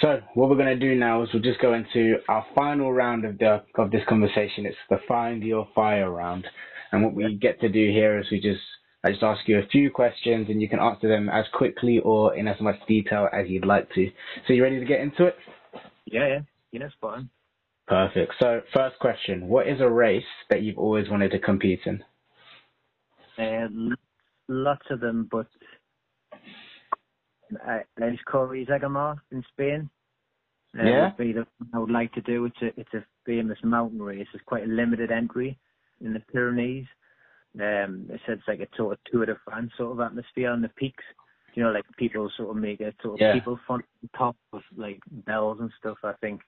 So what we're going to do now is we'll just go into our final round of the of this conversation. It's the find your fire round, and what we get to do here is we just I just ask you a few questions and you can answer them as quickly or in as much detail as you'd like to. So you ready to get into it? Yeah, yeah, you know, spot on. Perfect. So first question: What is a race that you've always wanted to compete in? Uh, lots of them, but uh, there's Corey Zegama in Spain. Uh, Yeah? would be the I would like to do. It's a it's a famous mountain race. It's quite a limited entry in the Pyrenees. Um, it said it's like a sort of Tour de France sort of atmosphere on the peaks. You know, like people sort of make a sort of Yeah. people fun top with like bells and stuff. I think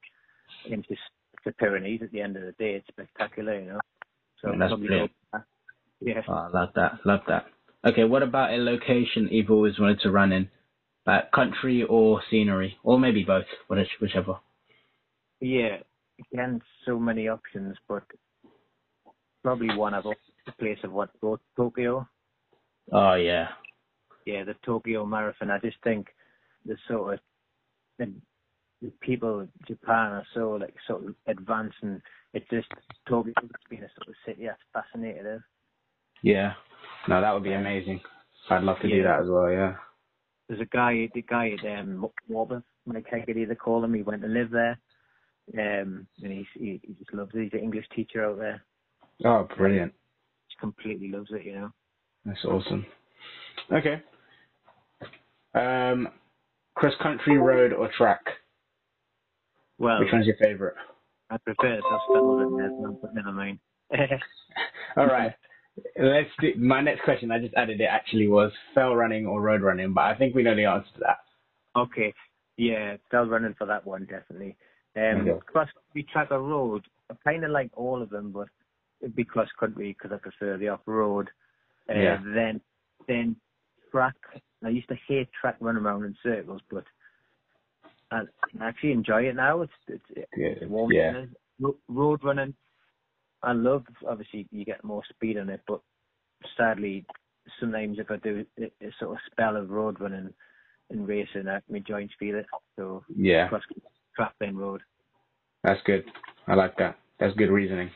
in just the Pyrenees at the end of the day, it's spectacular. You know, so that's brilliant. go for that. yeah. Oh, I love that. Love that. Okay, what about a location you've always wanted to run in? Like country or scenery, or maybe both, which- whichever. Yeah, again, so many options, but probably one of the place of what go to Tokyo. Oh yeah, Yeah, the Tokyo Marathon. I just think the sort of the people in Japan are so like sort of advanced, and it's just Tokyo being a sort of city that's fascinated yeah. No, that would be amazing. I'd love to do that as well. Yeah. There's a guy, the guy at um, Warburg, Mike Hegarty, they call him. He went to live there, um, and he's, he, he just loves it. He's an English teacher out there. Oh, brilliant. He completely loves it, you know. That's awesome. Okay. Um, cross country, road, or track? Well, Which one's your favorite? I prefer to spell it there, but never mind. [LAUGHS] [LAUGHS] All right. Let's do, my next question. I just added it. Actually, was fell running or road running, but I think we know the answer to that. okay, yeah, still running for that one definitely. Um, Okay. cross country track or road, I kind of like all of them, but it'd be cross country because I prefer the off road. Uh, Yeah. Then, then track. I used to hate track running around in circles, but I I actually enjoy it now. It's it's, it's warm. Yeah. Road running, I love. Obviously, you get more speed on it, but sadly, sometimes if I do a, a sort of spell of road running and racing, I, my joints feel it. So Yeah. cross track then road. That's good. I like that. That's good reasoning.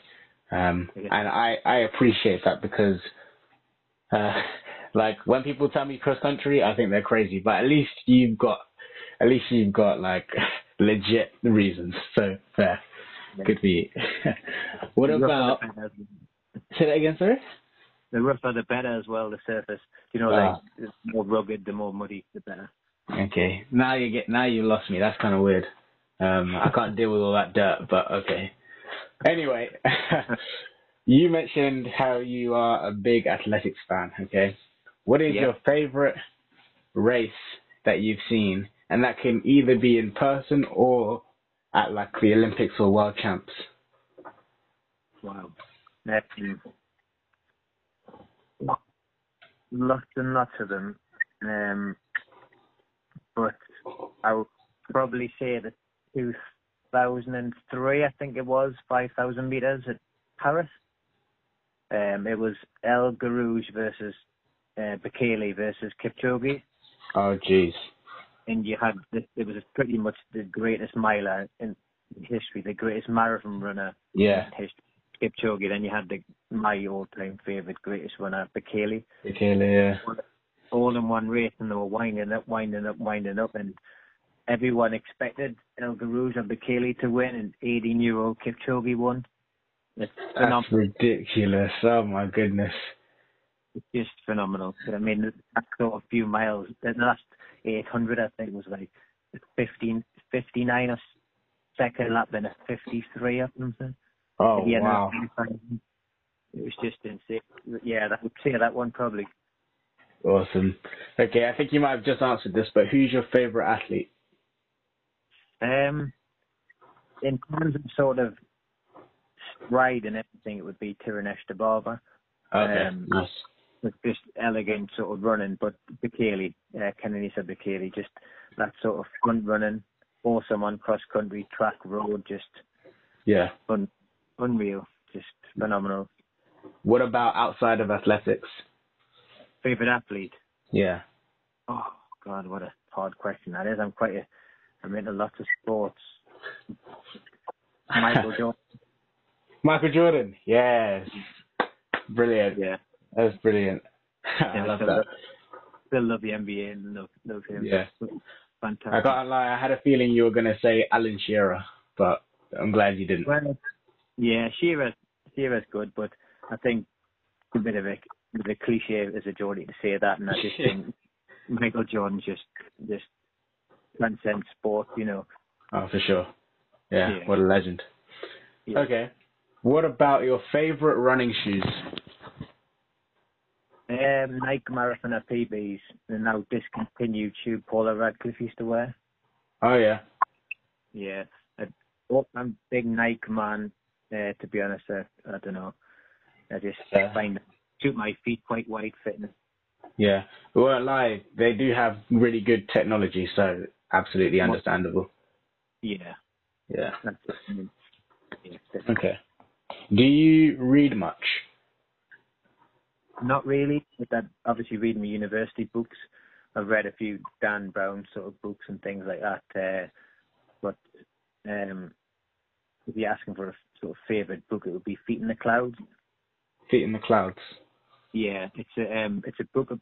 Um, Yeah. and I, I appreciate that because, uh, [LAUGHS] like when people tell me cross country, I think they're crazy, but at least you've got, at least you've got like [LAUGHS] legit reasons. So fair. Good for you. [LAUGHS] what The about, say that again, sorry? The rougher the better as well. The surface, you know, Ah. like the more rugged, the more muddy, the better. Okay. Now you get, now you lost me. That's kind of weird. Um, I can't deal with all that dirt, but okay. Anyway, [LAUGHS] you mentioned how you are a big athletics fan. Okay, what is Yeah. your favorite race that you've seen, and that can either be in person or at like the Olympics or World Champs? Wow. Um, lots and lots of them. Um, but I would probably say that 2003, I think it was, 5,000 meters at Paris. Um, it was El Guerrouj versus uh, Bekele versus Kipchoge. Oh, jeez. And you had the, it was pretty much the greatest miler in history, the greatest marathon runner Yeah. in history, Kipchoge. Then you had the my all-time favorite greatest runner, Bekele, Okay, yeah. all in one race, and they were winding up, winding up, winding up, and everyone expected El Guerrouj and Bekele to win, and 18-year-old Kipchoge won. It's That's phenomenal. ridiculous. Oh my goodness. It's just phenomenal. I mean, that sort of few miles, the last 800, I think, was like 15, 59 or second lap, then a 53 or something. Oh At the end of wow. It was just insane. Yeah, that would say that one probably. Awesome. Okay, I think you might have just answered this, but who's your favorite athlete? Um, in terms of sort of stride and everything, it would be Tirunesh de Okay, Um, nice. With just elegant sort of running, but Bekele, uh, Kenenisa Bekele, just that sort of front running, awesome on cross country, track, road, just Yeah. un- unreal, just phenomenal. What about outside of athletics? Favorite athlete? Yeah. Oh God, what a hard question that is. I'm quite a, I'm into lots of sports. Michael [LAUGHS] Jordan. Michael Jordan, yes. Brilliant. Yeah. That's brilliant. [LAUGHS] I love that. Still love the NBA and love love him. Yeah. Fantastic. I can't lie, I had a feeling you were gonna say Alan Shearer, but I'm glad you didn't. Well, yeah, Shearer's Shearer's good, but I think a bit of a, a bit of a cliche as a Geordie to say that, and I just think [LAUGHS] Michael Jordan just just transcends sport, you know. Oh, for sure. Yeah, Yeah. what a legend. Yeah. Okay. What about your favorite running shoes? Um, Nike Marathoner PBs, the now discontinued shoe Paula Radcliffe used to wear. Oh yeah. Yeah, I, oh, I'm a big Nike man. Uh, to be honest, I, I don't know. I just Yeah. find suit my feet quite wide fitting. Yeah. We won't lie, they do have really good technology, so absolutely understandable. Yeah, Yeah. that's it. I mean, yeah, Okay. Do you read much? Not really, but that obviously reading my university books. I've read a few Dan Brown sort of books and things like that. Uh, but um, if you're asking for a sort of favourite book, it would be Feet in the Clouds. Feet in the clouds. Yeah, it's a um, it's a book of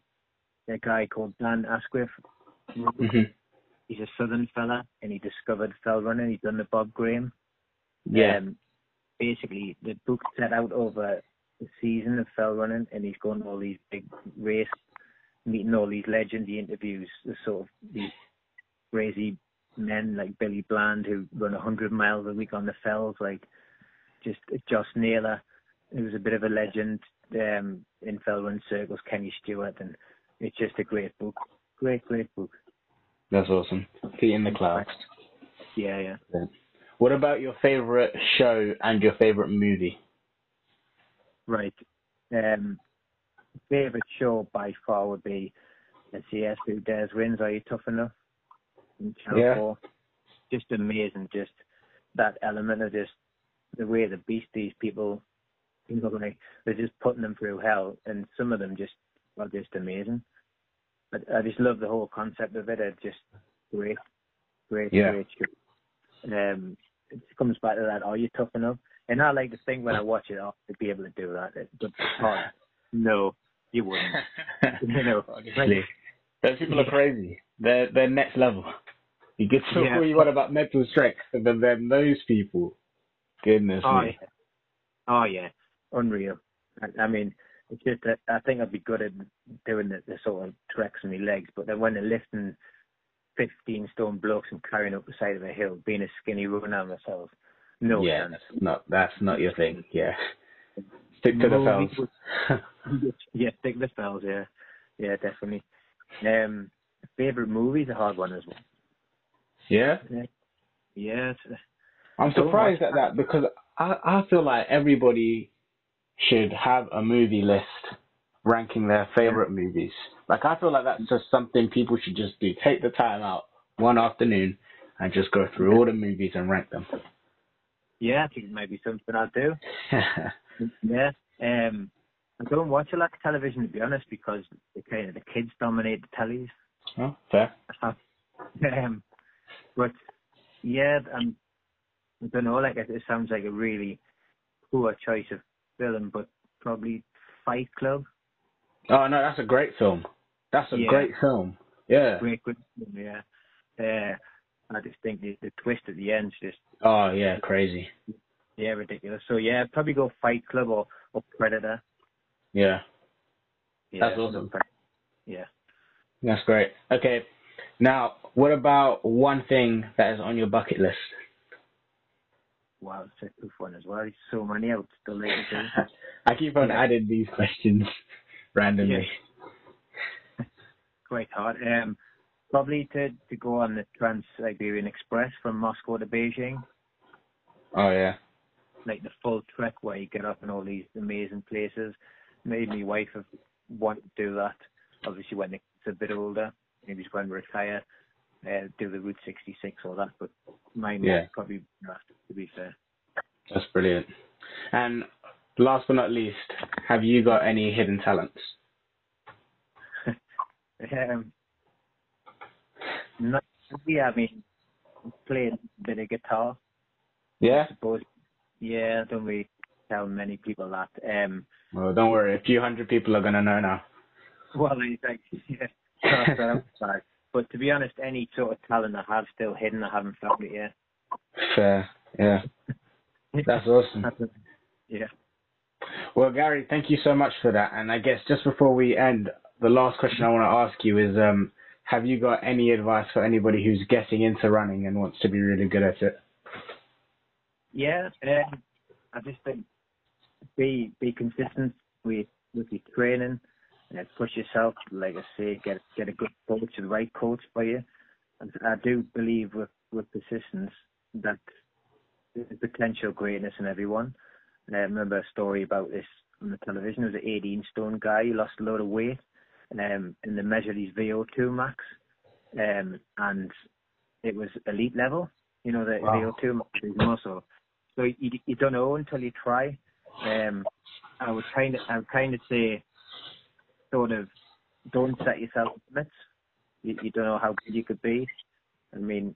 a guy called Dan Askwith. hmm He's a southern fella, and he discovered fell running. He's done the Bob Graham. Yeah. Um, basically, the book set out over season of fell running, and he's going to all these big race, meeting all these legends. He interviews the sort of these crazy men like Billy Bland who run a hundred miles a week on the fells, like just Joss Naylor, who's a bit of a legend um, in fell run circles. Kenny Stuart, and it's just a great book. Great, great book. That's awesome. Feet in the clouds. Yeah, yeah. What about your favorite show and your favorite movie? Right. Um, favorite show by far would be SAS Who Dares Wins. Are you tough enough? Yeah. 4. Just amazing. Just that element of just the way the beast these people, like they're just putting them through hell, and some of them just are just amazing. But I just love the whole concept of it. It's just great, great, Yeah. great. Um, it comes back to that. Are you tough enough? And I like to think when I watch it, I'll be able to do that. It- But it's hard. No, you wouldn't. [LAUGHS] You know, Honestly, those people are crazy. They're they're next level. You can talk Yeah. all you want about mental strength, but then then those people, goodness Oh me. yeah, oh yeah, unreal. I, I mean, it's just that I think I'd be good at doing the, the sort of treks on my legs, but then when they're lifting fifteen stone blocks and carrying up the side of a hill, being a skinny runner myself, no yeah, that's not that's not your thing. Yeah, stick to the No, fells. we [LAUGHS] yeah, stick the spells. Yeah, yeah, definitely. Um, favorite movie's a hard one as well. yeah, Yeah, it's, I'm surprised at that because I I feel like everybody should have a movie list ranking their favorite movies. Like I feel like that's just something people should just do. Take the time out one afternoon and just go through all the movies and rank them. Yeah, I think it might be something I'll do. [LAUGHS] Yeah. Um, I don't watch a lot of television to be honest because the kind of the kids dominate the tellies. oh, fair. [LAUGHS] um, but yeah, um, I don't know. Like it, it sounds like a really poor choice of film, but probably Fight Club. Oh no, that's a great film. That's a Yeah. great film. Yeah. Great, good film, yeah. Uh, I just think the, the twist at the end's just Oh yeah, crazy. yeah ridiculous. So yeah, probably go Fight Club or, or Predator. Yeah, Yeah, That's awesome. Yeah. that's great. Okay, now what about one thing that is on your bucket list? Wow, it's a tough one as well. There's so many out still later. [LAUGHS] I keep on Yeah. adding these questions [LAUGHS] randomly. [LAUGHS] quite hard. Um, probably to, to go on the Trans-Siberian Express from Moscow to Beijing, Oh yeah. like the full trek where you get up in all these amazing places. Maybe my wife want to do that. Obviously, when it's a bit older, maybe when we retire, uh, do the Route 66 or that. But mine Yeah. probably that, to be fair. That's brilliant. And last but not least, have you got any hidden talents? [LAUGHS] Um, Not yeah, I mean, playing a bit of guitar. Yeah. I suppose. Yeah, I don't really tell many people that. Um, Well, don't worry. A few hundred people are gonna know now. well, like, yeah, not that outside. But to be honest, any sort of talent I have still hidden, I haven't found it yet. Fair. Yeah. That's awesome. [LAUGHS] Yeah. Well, Gary, thank you so much for that. And I guess just before we end, the last question I want to ask you is, um, have you got any advice for anybody who's getting into running and wants to be really good at it? Yeah, um, I just think be be consistent with with your training, uh, push yourself. Like I say, get get a good coach, the right coach for you. And I do believe with with persistence that there's potential greatness in everyone. And I remember a story about this on the television. It was an 18 stone guy. He lost a lot of weight, um, and they measured his VO2 max, um, and it was elite level. You know, the Wow. VO2 max is muscle. So you, you don't know until you try. Um, I would kind of, I would kind of say, sort of, don't set yourself limits. You, you don't know how good you could be. I mean,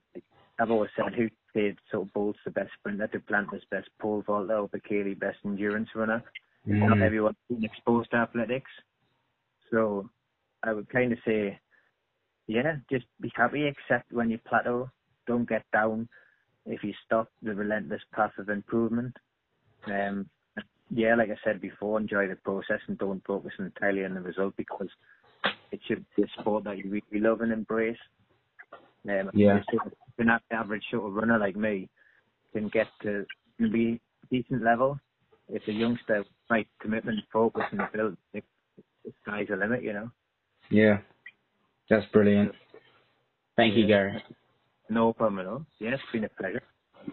I've always said who said sort of Bolt's the best sprinter, Duplantis best pole vaulter, or Bekele best endurance runner. Not Mm. everyone's been exposed to athletics. So I would kind of say, yeah, just be happy, accept when you plateau. Don't get down if you stop the relentless path of improvement. Um, yeah, like I said before, enjoy the process and don't focus entirely on the result because it should be a sport that you really love and embrace. Um, Yeah. An average sort of runner like me can get to be decent level if the youngster right commitment, focus, and build, the sky's the limit, you know. Yeah. That's brilliant. Thank you, Gary. No problem at all. Yeah, it's been a pleasure.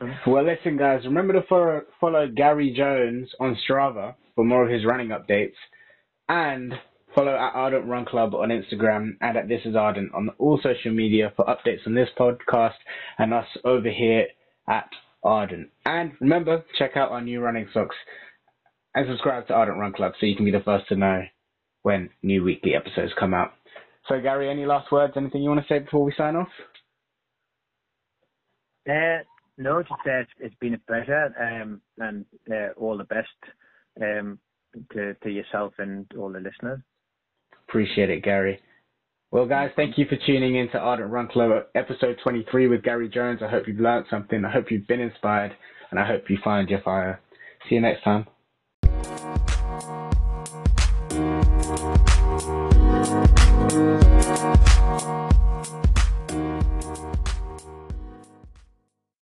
Mm-hmm. Well, listen, guys, remember to follow, follow Gary Jones on Strava for more of his running updates, and follow at Ardent Run Club on Instagram and at This Is Ardent on all social media for updates on this podcast and us over here at Ardent. And remember, check out our new running socks and subscribe to Ardent Run Club so you can be the first to know when new weekly episodes come out. So, Gary, any last words? Anything you want to say before we sign off? Uh, no, just uh, it's, it's been a pleasure, um, and uh, all the best um, to to yourself and all the listeners. Appreciate it, Gary. Well, guys, thank you for tuning in to Ardent Run Club episode 23 with Gary Jones. I hope you've learned something. I hope you've been inspired, and I hope you find your fire. See you next time.